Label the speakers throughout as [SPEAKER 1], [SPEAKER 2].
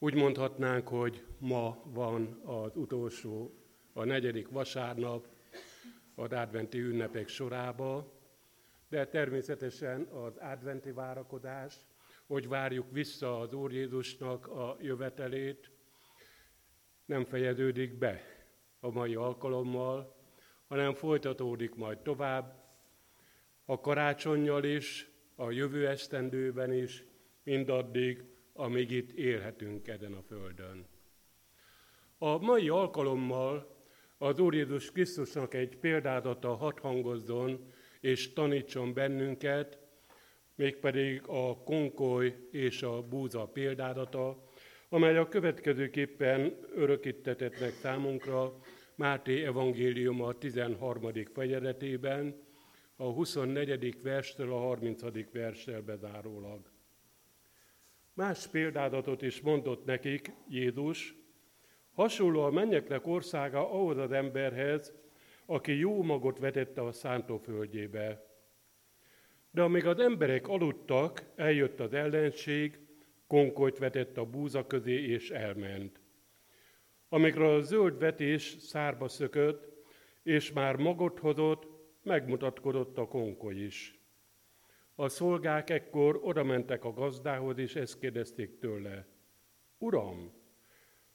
[SPEAKER 1] Úgy mondhatnánk, hogy ma van az utolsó, a negyedik vasárnap az adventi ünnepek sorába, de természetesen az adventi várakozás, hogy várjuk vissza az Úr Jézusnak a jövetelét, nem fejeződik be a mai alkalommal, hanem folytatódik majd tovább, a karácsonyjal is, a jövő esztendőben is, mindaddig, amíg itt élhetünk ezen a földön. A mai alkalommal az Úr Jézus Krisztusnak egy példádata hat hangozzon és tanítson bennünket, mégpedig a konkoly és a búza példádata, amely a következőképpen örökítetetnek számunkra Máté evangélium a 13. fejezetében, a 24. verstől a 30. verssel bezárólag. Más példádatot is mondott nekik Jézus, hasonló a mennyeknek országa ahhoz az emberhez, aki jó magot vetette a szántóföldjébe. De amíg az emberek aludtak, eljött az ellenség, konkolyt vetett a búza közé és elment. Amikor a zöld vetés szárba szökött, és már magot hozott, megmutatkozott a konkoly is. A szolgák ekkor odamentek a gazdához, és ezt kérdezték tőle. Uram,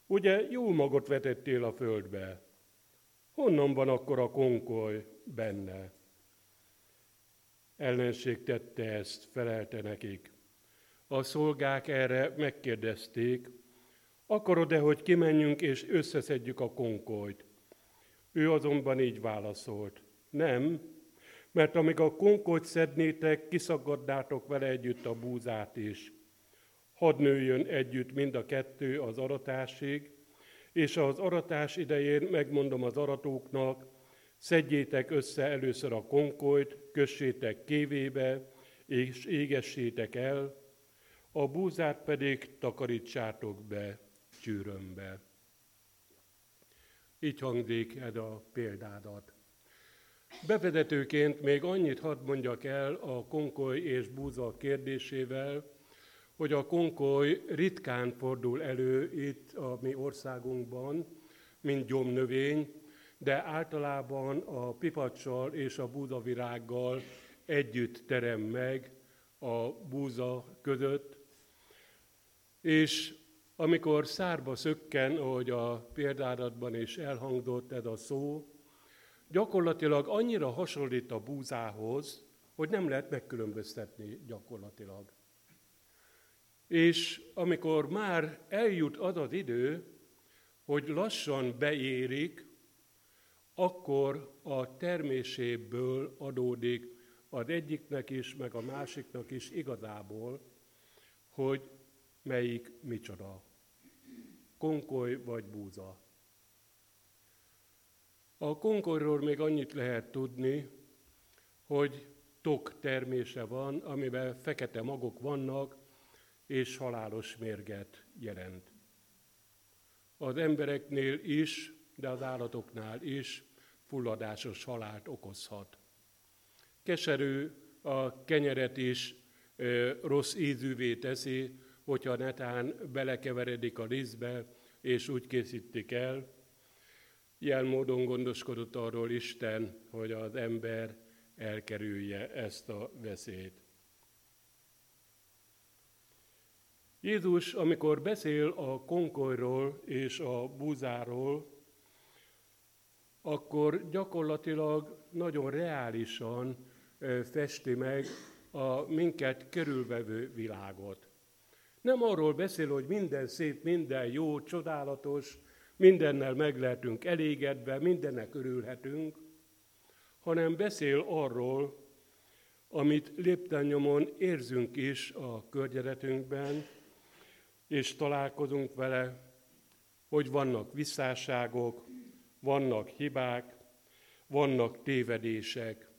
[SPEAKER 1] ugye jó magot vetettél a földbe? Honnan van akkor a konkoly benne? Ellenség tette ezt, felelte nekik. A szolgák erre megkérdezték, akarod-e, hogy kimenjünk és összeszedjük a konkolyt? Ő azonban így válaszolt, nem, mert amíg a konkolyt szednétek, kiszaggadnátok vele együtt a búzát is. Hadd nőjön együtt mind a kettő az aratásig, és az aratás idején megmondom az aratóknak, szedjétek össze először a konkolyt, kössétek kévébe, és égessétek el, a búzát pedig takarítsátok be csűrömbe. Így hangzik ez a példádat. Bevezetőként még annyit hadd mondjak el a konkoly és búza kérdésével, hogy a konkoly ritkán fordul elő itt a mi országunkban, mint gyomnövény, de általában a pipacsal és a búzavirággal együtt terem meg a búza között, és amikor szárba szökken, ahogy a példádatban is elhangzott ez a szó, gyakorlatilag annyira hasonlít a búzához, hogy nem lehet megkülönböztetni gyakorlatilag. És amikor már eljut az az idő, hogy lassan beérik, akkor a terméséből adódik az egyiknek is, meg a másiknak is igazából, hogy melyik micsoda. Konkoly vagy búza. A konkolyról még annyit lehet tudni, hogy tok termése van, amiben fekete magok vannak, és halálos mérget jelent. Az embereknél is, de az állatoknál is fulladásos halált okozhat. Keserű a kenyeret is rossz ízűvé teszi, hogyha netán belekeveredik a lisztbe, és úgy készítik el. Ilyen módon gondoskodott arról Isten, hogy az ember elkerülje ezt a veszélyt. Jézus, amikor beszél a konkolyról és a búzáról, akkor gyakorlatilag nagyon reálisan festi meg a minket körülvevő világot. Nem arról beszél, hogy minden szép, minden jó, csodálatos, mindennel meg lehetünk elégedve, mindennek örülhetünk, hanem beszél arról, amit lépten érzünk is a környezetünkben, és találkozunk vele, hogy vannak visszáságok, vannak hibák, vannak tévedések.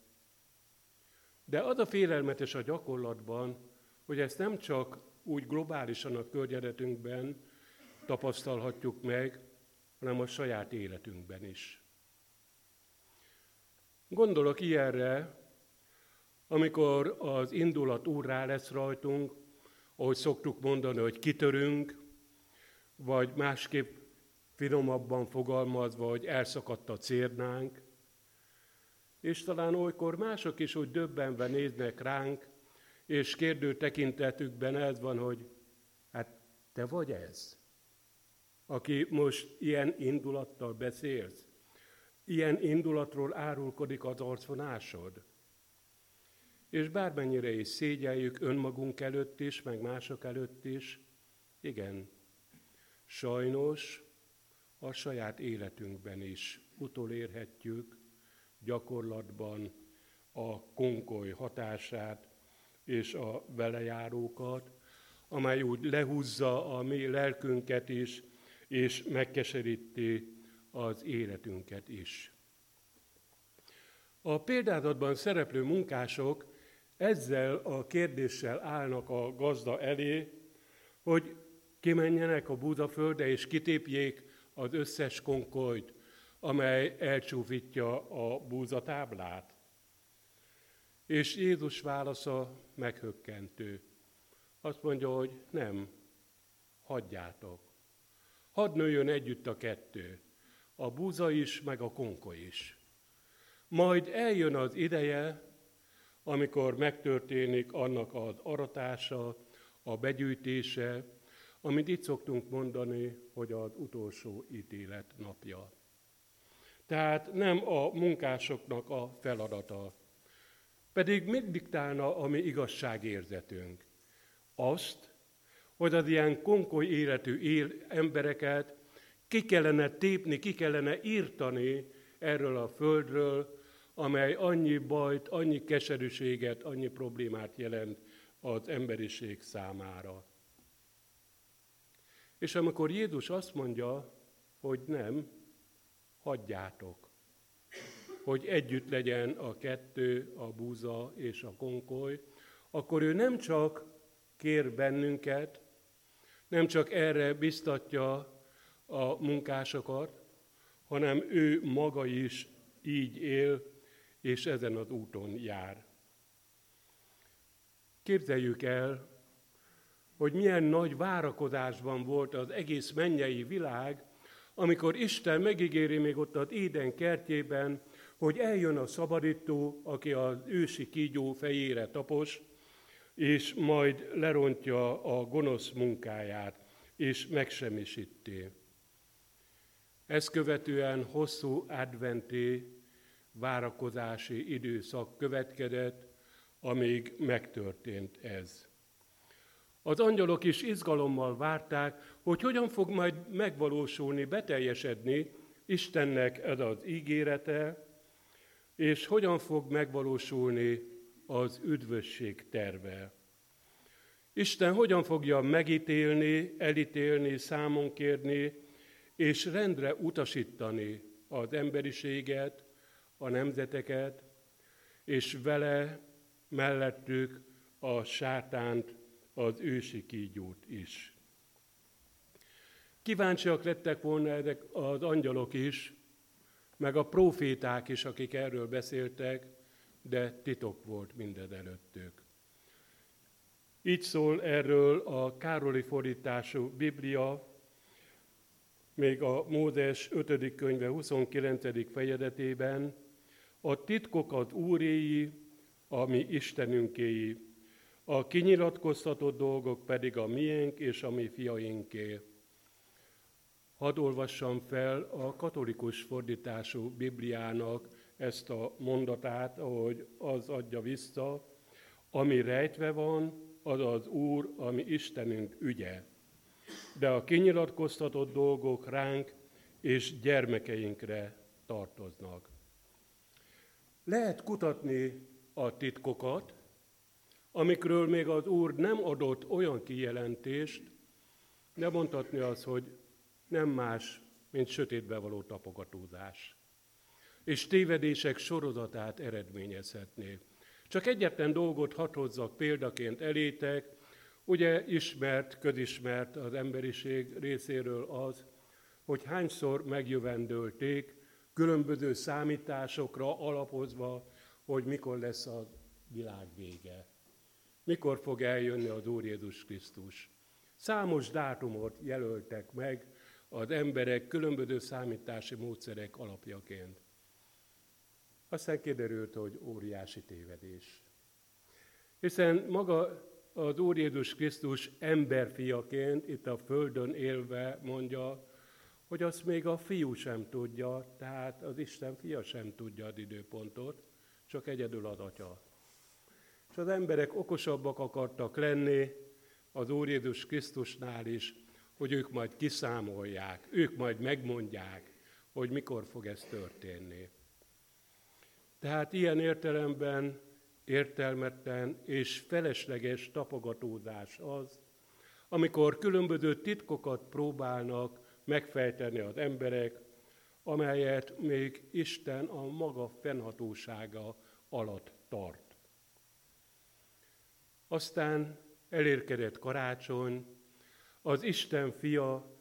[SPEAKER 1] De az a félelmetes a gyakorlatban, hogy ezt nem csak úgy globálisan a környezetünkben tapasztalhatjuk meg, hanem a saját életünkben is. Gondolok ilyenre, amikor az indulat úrrá lesz rajtunk, ahogy szoktuk mondani, hogy kitörünk, vagy másképp finomabban fogalmazva, hogy elszakadt a cérnánk, és talán olykor mások is úgy döbbenve néznek ránk, és kérdő tekintetükben ez van, hogy hát te vagy ez, aki most ilyen indulattal beszélsz, ilyen indulatról árulkodik az arcvonásod. És bármennyire is szégyeljük önmagunk előtt is, meg mások előtt is, igen, sajnos a saját életünkben is utolérhetjük gyakorlatban a konkoly hatását és a velejárókat, amely úgy lehúzza a mi lelkünket is, és megkeseríti az életünket is. A példázatban szereplő munkások ezzel a kérdéssel állnak a gazda elé, hogy kimenjenek a búzaföldre és kitépjék az összes konkolyt, amely elcsúfítja a búzatáblát. És Jézus válasza meghökkentő. Azt mondja, hogy nem, hagyjátok. Hadd nőjön együtt a kettő, a búza is, meg a konko is. Majd eljön az ideje, amikor megtörténik annak az aratása, a begyűjtése, amit itt szoktunk mondani, hogy az utolsó ítélet napja. Tehát nem a munkásoknak a feladata. Pedig mit diktálna a mi igazságérzetünk? Azt, hogy az ilyen konkoly életű él embereket ki kellene tépni, ki kellene írtani erről a földről, amely annyi bajt, annyi keserűséget, annyi problémát jelent az emberiség számára. És amikor Jézus azt mondja, hogy nem, hagyjátok, hogy együtt legyen a kettő, a búza és a konkoly, akkor ő nem csak kér bennünket, nem csak erre biztatja a munkásokat, hanem ő maga is így él, és ezen az úton jár. Képzeljük el, hogy milyen nagy várakozásban volt az egész mennyei világ, amikor Isten megígéri még ott az Éden kertjében, hogy eljön a szabadító, aki az ősi kígyó fejére tapos, és majd lerontja a gonosz munkáját, és megsemmisíti. Ezt követően hosszú adventi várakozási időszak következett, amíg megtörtént ez. Az angyalok is izgalommal várták, hogy hogyan fog majd megvalósulni, beteljesedni Istennek ez az ígérete, és hogyan fog megvalósulni az üdvösség terve. Isten hogyan fogja megítélni, elítélni, számon kérni, és rendre utasítani az emberiséget, a nemzeteket, és vele mellettük a sátánt, az ősi kígyót is. Kíváncsiak lettek volna ezek az angyalok is, meg a proféták is, akik erről beszéltek, de titok volt minden előttük. Így szól erről a Károli fordítású Biblia, még a Mózes 5. könyve 29. fejezetében, a titkokat úréi, a mi Istenünkéi, a kinyilatkoztatott dolgok pedig a miénk és a mi fiainké. Hadd olvassam fel a katolikus fordítású Bibliának ezt a mondatát, ahogy az adja vissza, ami rejtve van, az az Úr, ami Istenünk ügye. De a kinyilatkoztatott dolgok ránk és gyermekeinkre tartoznak. Lehet kutatni a titkokat, amikről még az Úr nem adott olyan kijelentést, de mondhatni az, hogy nem más, mint sötétbe való tapogatózás. És tévedések sorozatát eredményezhetné. Csak egyetlen dolgot hadd hozzak példaként elétek, ugye ismert, közismert az emberiség részéről az, hogy hányszor megjövendölték különböző számításokra alapozva, hogy mikor lesz a világ vége. Mikor fog eljönni az Úr Jézus Krisztus? Számos dátumot jelöltek meg az emberek különböző számítási módszerek alapjaként. Aztán kiderült, hogy óriási tévedés. Hiszen maga az Úr Jézus Krisztus emberfiaként itt a földön élve mondja, hogy azt még a fiú sem tudja, tehát az Isten fia sem tudja az időpontot, csak egyedül az atya. És az emberek okosabbak akartak lenni az Úr Jézus Krisztusnál is, hogy ők majd kiszámolják, ők majd megmondják, hogy mikor fog ez történni. Tehát ilyen értelemben értelmetlen és felesleges tapogatózás az, amikor különböző titkokat próbálnak megfejteni az emberek, amelyet még Isten a maga fennhatósága alatt tart. Aztán elérkedett karácsony, az Isten fia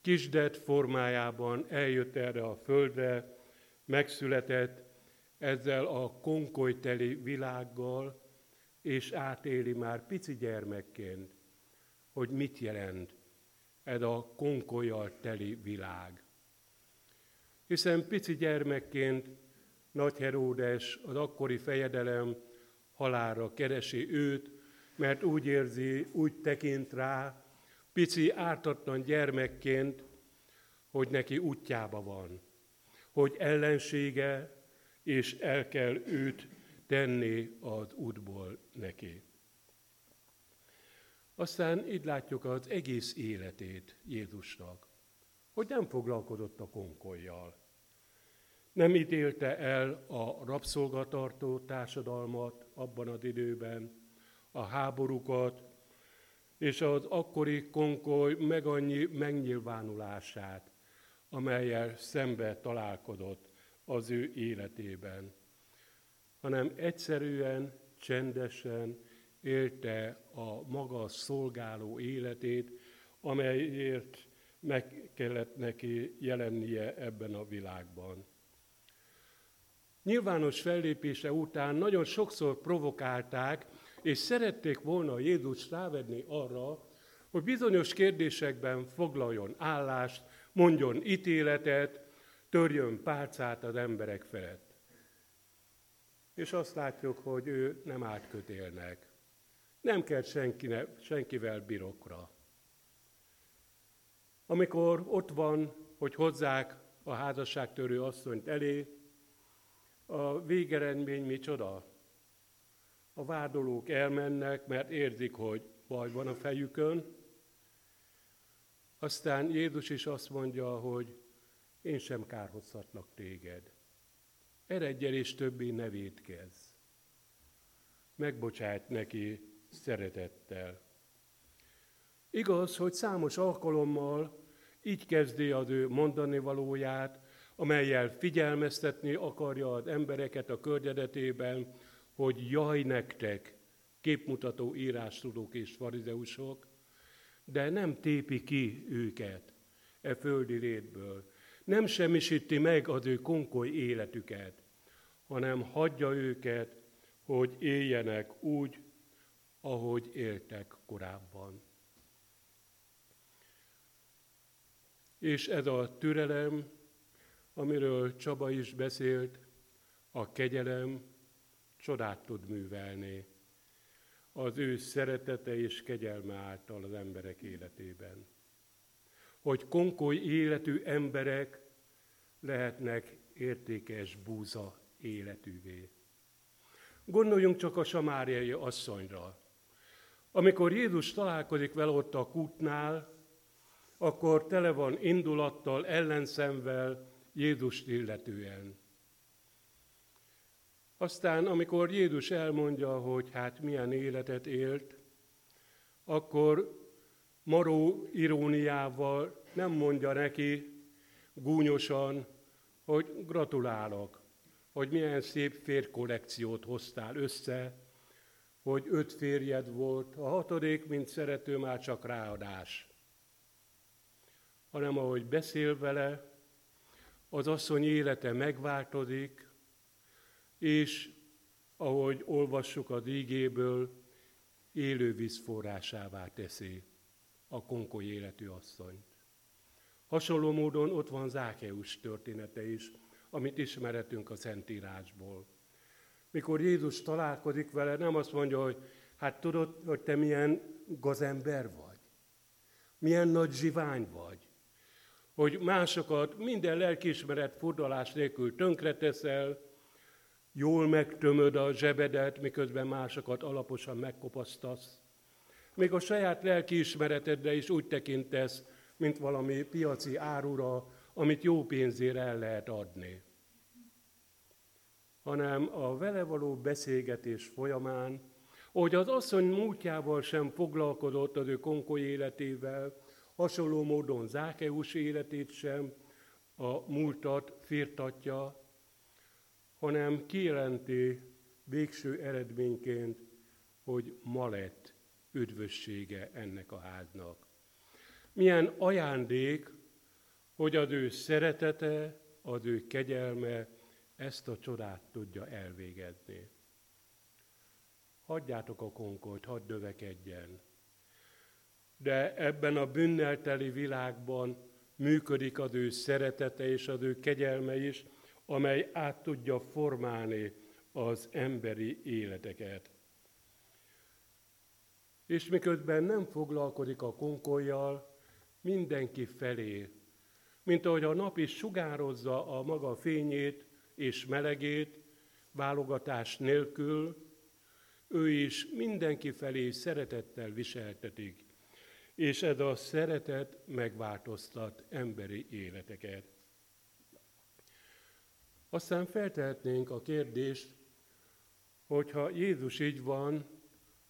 [SPEAKER 1] kisdet formájában eljött erre a földre, megszületett ezzel a konkolyteli világgal, és átéli már pici gyermekként, hogy mit jelent ez a konkolyal teli világ. Hiszen pici gyermekként Nagy Heródes, az akkori fejedelem halára keresi őt, mert úgy érzi, úgy tekint rá, pici ártatlan gyermekként, hogy neki útjába van, hogy ellensége, és el kell őt tenni az útból neki. Aztán így látjuk az egész életét Jézusnak, hogy nem foglalkozott a konkolyjal. Nem ítélte el a rabszolgatartó társadalmat abban az időben, a háborúkat, és az akkori konkoly meg annyi megnyilvánulását, amelyel szembe találkozott az ő életében, hanem egyszerűen, csendesen élte a maga szolgáló életét, amelyért meg kellett neki jelennie ebben a világban. Nyilvános fellépése után nagyon sokszor provokálták, és szerették volna Jézus rávedni arra, hogy bizonyos kérdésekben foglaljon állást, mondjon ítéletet, törjön pálcát az emberek felett. És azt látjuk, hogy ő nem átkötélnek. Nem kell senkine, senkivel birokra. Amikor ott van, hogy hozzák a házasságtörő asszonyt elé, a végeredmény micsoda? A vádolók elmennek, mert érzik, hogy baj van a fejükön. Aztán Jézus is azt mondja, hogy én sem kárhozhatlak téged. Eredj el és többé ne védkezz. Megbocsájt neki szeretettel. Igaz, hogy számos alkalommal így kezdi az ő mondani valóját, amelyel figyelmeztetni akarja az embereket a környezetében, hogy jaj nektek, képmutató írástudók és farizeusok, de nem tépi ki őket e földi létből, nem semmisíti meg az ő konkoly életüket, hanem hagyja őket, hogy éljenek úgy, ahogy éltek korábban. És ez a türelem, amiről Csaba is beszélt, a kegyelem csodát tud művelni az ő szeretete és kegyelme által az emberek életében hogy konkoly életű emberek lehetnek értékes búza életűvé. Gondoljunk csak a samáriai asszonyra. Amikor Jézus találkozik vele ott a kútnál, akkor tele van indulattal, ellenszemvel Jézust illetően. Aztán, amikor Jézus elmondja, hogy hát milyen életet élt, akkor maró iróniával nem mondja neki gúnyosan, hogy gratulálok, hogy milyen szép férkollekciót hoztál össze, hogy öt férjed volt, a hatodik, mint szerető, már csak ráadás. Hanem ahogy beszél vele, az asszony élete megváltozik, és ahogy olvassuk az ígéből, élő vízforrásává teszi a konkoly életű asszonyt. Hasonló módon ott van Zákeus története is, amit ismeretünk a Szentírásból. Mikor Jézus találkozik vele, nem azt mondja, hogy hát tudod, hogy te milyen gazember vagy, milyen nagy zsivány vagy, hogy másokat minden lelkiismeret furdalás nélkül tönkreteszel, jól megtömöd a zsebedet, miközben másokat alaposan megkopasztasz. Még a saját lelkiismeretedre is úgy tekintesz, mint valami piaci árura, amit jó pénzére el lehet adni. Hanem a vele való beszélgetés folyamán, hogy az asszony múltjával sem foglalkozott az ő konkoly életével, hasonló módon Zákeus életét sem a múltat firtatja, hanem kijelenti végső eredményként, hogy ma lett üdvössége ennek a háznak. Milyen ajándék, hogy az ő szeretete, az ő kegyelme ezt a csodát tudja elvégezni. Hagyjátok a konkolt, hadd növekedjen. De ebben a bűnnelteli világban működik az ő szeretete és az ő kegyelme is, amely át tudja formálni az emberi életeket. És miközben nem foglalkozik a konkoljal, mindenki felé, mint ahogy a nap is sugározza a maga fényét és melegét, válogatás nélkül, ő is mindenki felé szeretettel viseltetik, és ez a szeretet megváltoztat emberi életeket. Aztán feltehetnénk a kérdést, hogyha Jézus így van,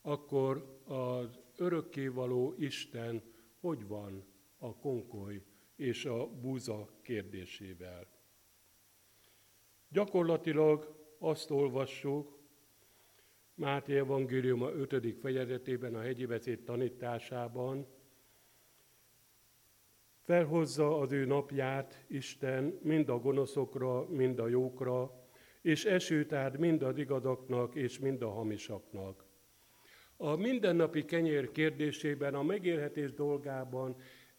[SPEAKER 1] akkor az örökkévaló Isten hogy van a konkoly és a búza kérdésével. Gyakorlatilag azt olvassuk, Máté a 5. fejezetében, a hegyi beszéd tanításában, felhozza az ő napját Isten mind a gonoszokra, mind a jókra, és esőt ad mind az igazaknak és mind a hamisaknak. A mindennapi kenyér kérdésében, a megélhetés dolgában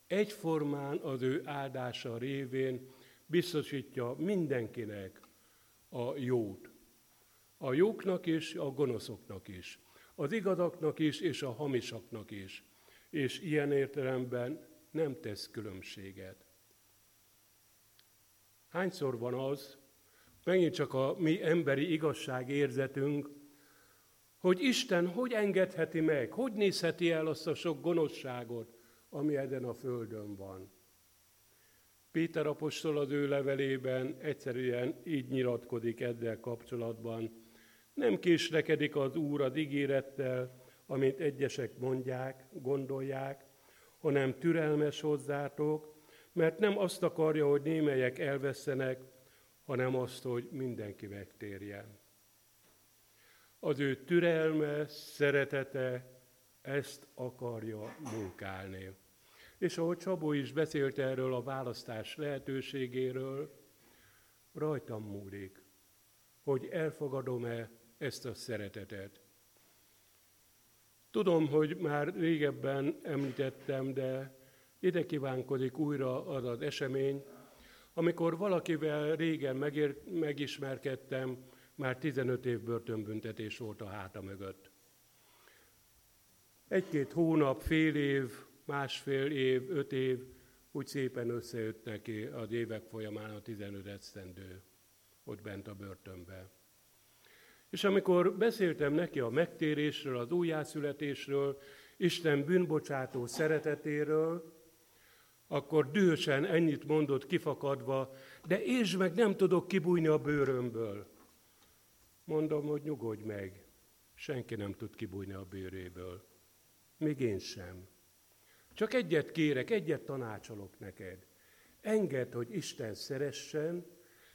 [SPEAKER 1] egyformán az ő áldása révén biztosítja mindenkinek a jót. A jóknak is, a gonoszoknak is. Az igazaknak is, és a hamisaknak is. És ilyen értelemben nem tesz különbséget. Hányszor van az, megint csak a mi emberi igazságérzetünk, hogy Isten hogy engedheti meg, hogy nézheti el azt a sok gonoszságot, ami ezen a földön van. Péter apostol az ő levelében egyszerűen így nyilatkozik ezzel kapcsolatban. Nem késlekedik az Úr az ígérettel, amit egyesek mondják, gondolják, hanem türelmes hozzátok, mert nem azt akarja, hogy némelyek elvesztenek, hanem azt, hogy mindenki megtérjen. Az ő türelme, szeretete ezt akarja munkálni. És ahogy Csabó is beszélt erről a választás lehetőségéről, rajtam múlik, hogy elfogadom-e ezt a szeretetet. Tudom, hogy már régebben említettem, de ide kívánkodik újra az az esemény, amikor valakivel régen megér, megismerkedtem, már 15 év börtönbüntetés volt a háta mögött. Egy-két hónap, fél év, másfél év, öt év, úgy szépen összejött neki az évek folyamán a 15 esztendő ott bent a börtönbe. És amikor beszéltem neki a megtérésről, az újjászületésről, Isten bűnbocsátó szeretetéről, akkor dühösen ennyit mondott kifakadva, de és meg nem tudok kibújni a bőrömből. Mondom, hogy nyugodj meg, senki nem tud kibújni a bőréből. Még én sem. Csak egyet kérek, egyet tanácsolok neked. Engedd, hogy Isten szeressen,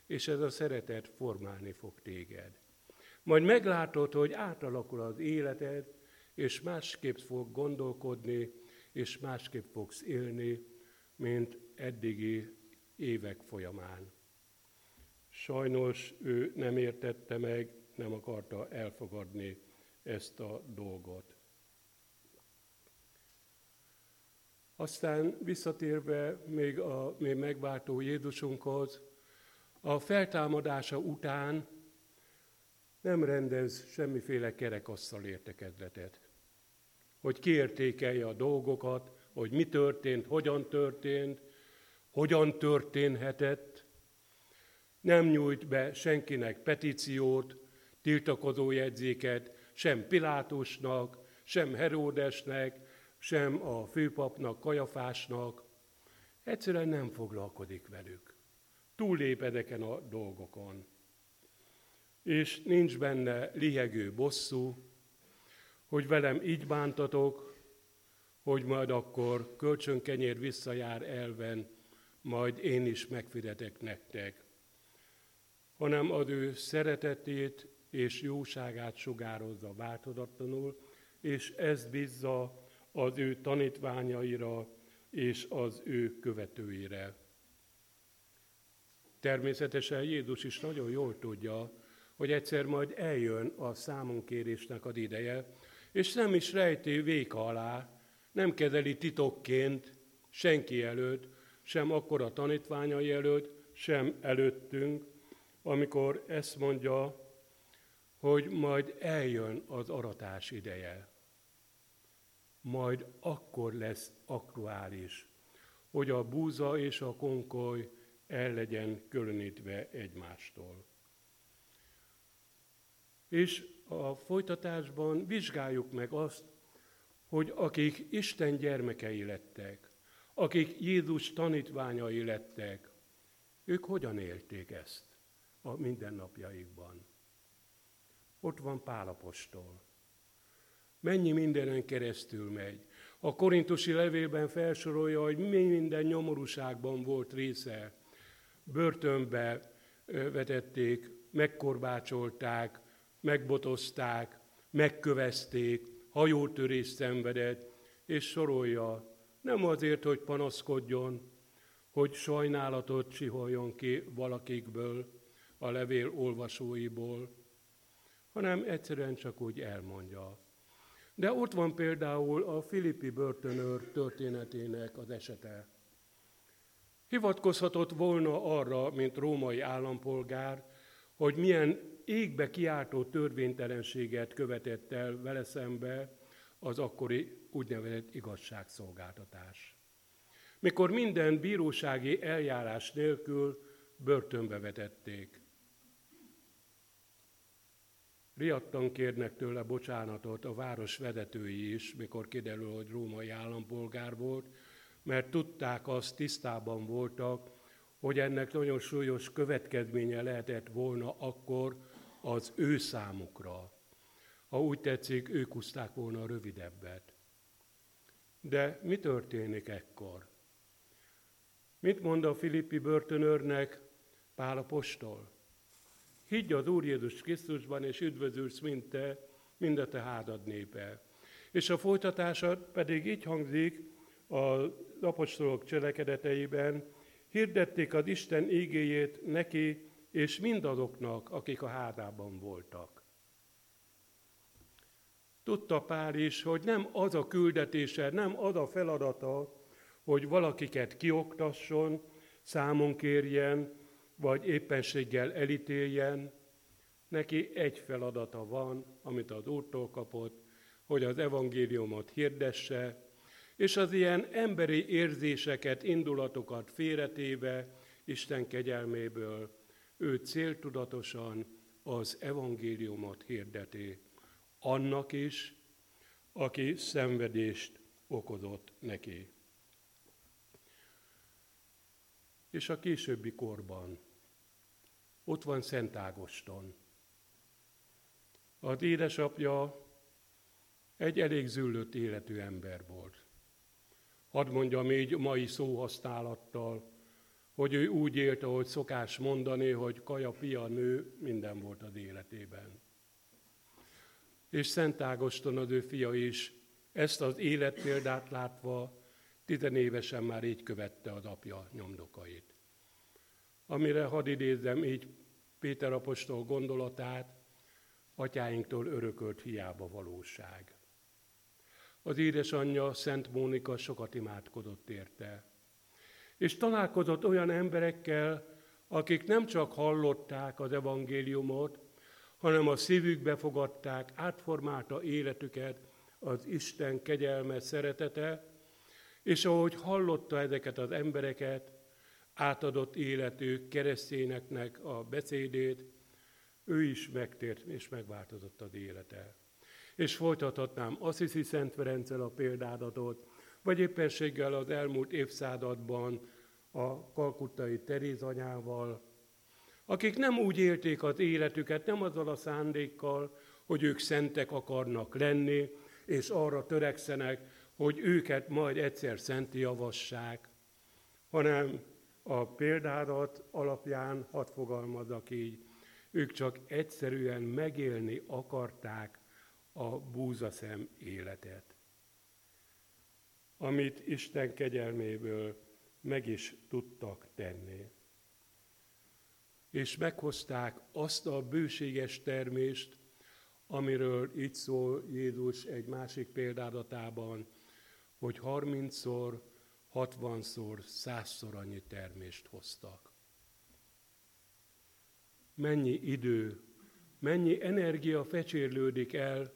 [SPEAKER 1] és ez a szeretet formálni fog téged. Majd meglátod, hogy átalakul az életed, és másképp fog gondolkodni, és másképp fogsz élni, mint eddigi évek folyamán. Sajnos ő nem értette meg, nem akarta elfogadni ezt a dolgot. Aztán visszatérve még a még megváltó Jézusunkhoz, a feltámadása után nem rendez semmiféle kerekasztal értekezletet. Hogy kiértékelje a dolgokat, hogy mi történt, hogyan történt, hogyan történhetett. Nem nyújt be senkinek petíciót, tiltakozó jegyzéket, sem Pilátusnak, sem Heródesnek, sem a főpapnak, Kajafásnak. Egyszerűen nem foglalkozik velük. Túllép ezeken a dolgokon. És nincs benne lihegő bosszú, hogy velem így bántatok, hogy majd akkor kölcsönkenyér visszajár elven, majd én is megfizetek nektek, hanem az ő szeretetét és jóságát sugározza változatlanul, és ezt bízza az ő tanítványaira és az ő követőire. Természetesen Jézus is nagyon jól tudja, hogy egyszer majd eljön a számunkérésnek az ideje, és nem is rejti véka alá, nem kezeli titokként senki előtt, sem akkor a tanítványai előtt, sem előttünk, amikor ezt mondja, hogy majd eljön az aratás ideje. Majd akkor lesz aktuális, hogy a búza és a konkoly el legyen különítve egymástól. És a folytatásban vizsgáljuk meg azt, hogy akik Isten gyermekei lettek, akik Jézus tanítványai lettek, ők hogyan élték ezt a mindennapjaikban. Ott van Pálapostól. Mennyi mindenen keresztül megy. A korintusi levélben felsorolja, hogy mi minden nyomorúságban volt része. Börtönbe vetették, megkorbácsolták, megbotozták, megkövezték, hajótörést szenvedett, és sorolja, nem azért, hogy panaszkodjon, hogy sajnálatot csiholjon ki valakikből, a levél olvasóiból, hanem egyszerűen csak úgy elmondja. De ott van például a Filippi börtönőr történetének az esete. Hivatkozhatott volna arra, mint római állampolgár, hogy milyen égbe kiáltó törvénytelenséget követett el vele szembe az akkori úgynevezett igazságszolgáltatás. Mikor minden bírósági eljárás nélkül börtönbe vetették. Riadtan kérnek tőle bocsánatot a város vezetői is, mikor kiderül, hogy római állampolgár volt, mert tudták azt, tisztában voltak, hogy ennek nagyon súlyos következménye lehetett volna akkor az ő számukra. Ha úgy tetszik, ők húzták volna rövidebbet. De mi történik ekkor? Mit mond a Filippi börtönőrnek Pál apostol? Higgy az Úr Jézus Krisztusban, és üdvözülsz, mint te, mind a te hádad népe. És a folytatása pedig így hangzik az apostolok cselekedeteiben, hirdették az Isten ígéjét neki és mindazoknak, akik a hádában voltak. Tudta Pál is, hogy nem az a küldetése, nem az a feladata, hogy valakiket kioktasson, számon kérjen, vagy éppenséggel elítéljen. Neki egy feladata van, amit az Úrtól kapott, hogy az evangéliumot hirdesse, és az ilyen emberi érzéseket, indulatokat félretéve Isten kegyelméből ő céltudatosan az evangéliumot hirdeti annak is, aki szenvedést okozott neki. És a későbbi korban ott van Szent Ágoston. Az édesapja egy elég züllött életű ember volt. Hadd mondjam így mai szóhasználattal, hogy ő úgy élt, ahogy szokás mondani, hogy kaja, pia, nő, minden volt az életében. És Szent Ágoston az ő fia is ezt az életpéldát látva tizenévesen már így követte az apja nyomdokait. Amire hadd idézzem így Péter apostol gondolatát, atyáinktól örökölt hiába valóság. Az édesanyja, Szent Mónika sokat imádkozott érte. És találkozott olyan emberekkel, akik nem csak hallották az evangéliumot, hanem a szívükbe fogadták, átformálta életüket az Isten kegyelme, szeretete, és ahogy hallotta ezeket az embereket, átadott életű keresztényeknek a beszédét, ő is megtért és megváltozott az élete. És folytathatnám Assisi Szent Ferenccel a példádatot, vagy éppenséggel az elmúlt évszázadban a kalkuttai Teréz anyával, akik nem úgy élték az életüket, nem azzal a szándékkal, hogy ők szentek akarnak lenni, és arra törekszenek, hogy őket majd egyszer szenti javassák, hanem a példádat alapján hadd fogalmazok így, ők csak egyszerűen megélni akarták a búzaszem életet, amit Isten kegyelméből meg is tudtak tenni. És meghozták azt a bőséges termést, amiről itt szól Jézus egy másik példádatában, hogy 30-szor, 60-szor, 100-szor annyi termést hoztak. Mennyi idő, mennyi energia fecsérlődik el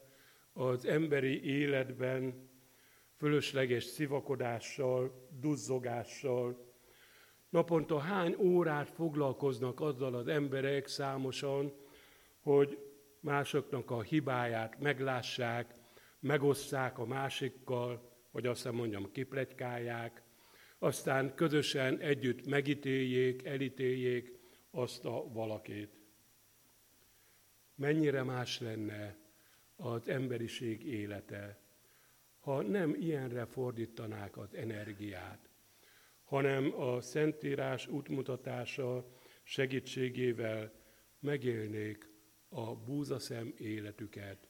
[SPEAKER 1] az emberi életben, fölösleges szivakodással, duzzogással. Naponta hány órát foglalkoznak azzal az emberek számosan, hogy másoknak a hibáját meglássák, megosszák a másikkal, vagy azt mondjam, kipletykálják, aztán közösen együtt megítéljék, elítéljék azt a valakét. Mennyire más lenne az emberiség élete, ha nem ilyenre fordítanák az energiát, hanem a Szentírás útmutatása segítségével megélnék a búzaszem életüket,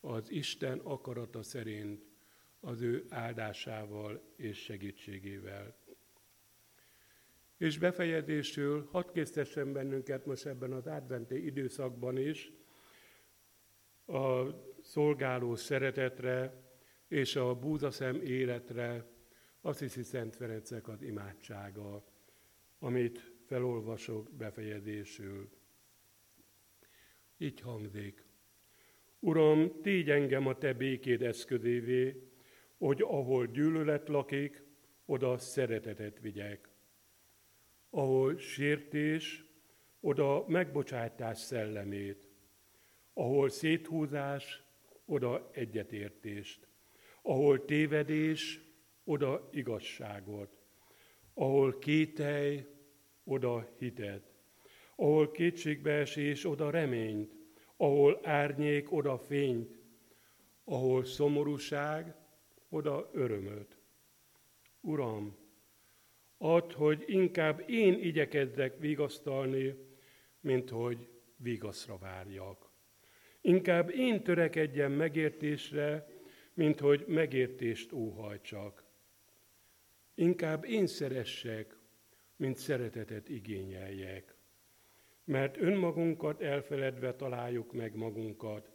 [SPEAKER 1] az Isten akarata szerint, az ő áldásával és segítségével. És befejezésül hadd késztessen bennünket most ebben az adventi időszakban is a szolgáló szeretetre és a búzaszem életre, azt hiszi Szent Ferencek az imádsága, amit felolvasok befejezésül. Így hangzik. Uram, tégy engem a te békéd eszközévé, hogy ahol gyűlölet lakik, oda szeretetet vigyek. Ahol sértés, oda megbocsátás szellemét. Ahol széthúzás, oda egyetértést. Ahol tévedés, oda igazságot. Ahol kételj, oda hitet. Ahol kétségbeesés, oda reményt. Ahol árnyék, oda fényt. Ahol szomorúság, oda örömöt. Uram, add, hogy inkább én igyekezzek vigasztalni, mint hogy vigaszra várjak. Inkább én törekedjem megértésre, mint hogy megértést óhajtsak. Inkább én szeressek, mint szeretetet igényeljek. Mert önmagunkat elfeledve találjuk meg magunkat.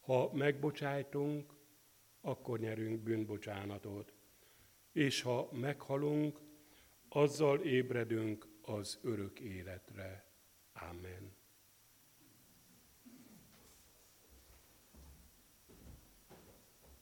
[SPEAKER 1] Ha megbocsájtunk, akkor nyerünk bűnbocsánatot. És ha meghalunk, azzal ébredünk az örök életre. Amen.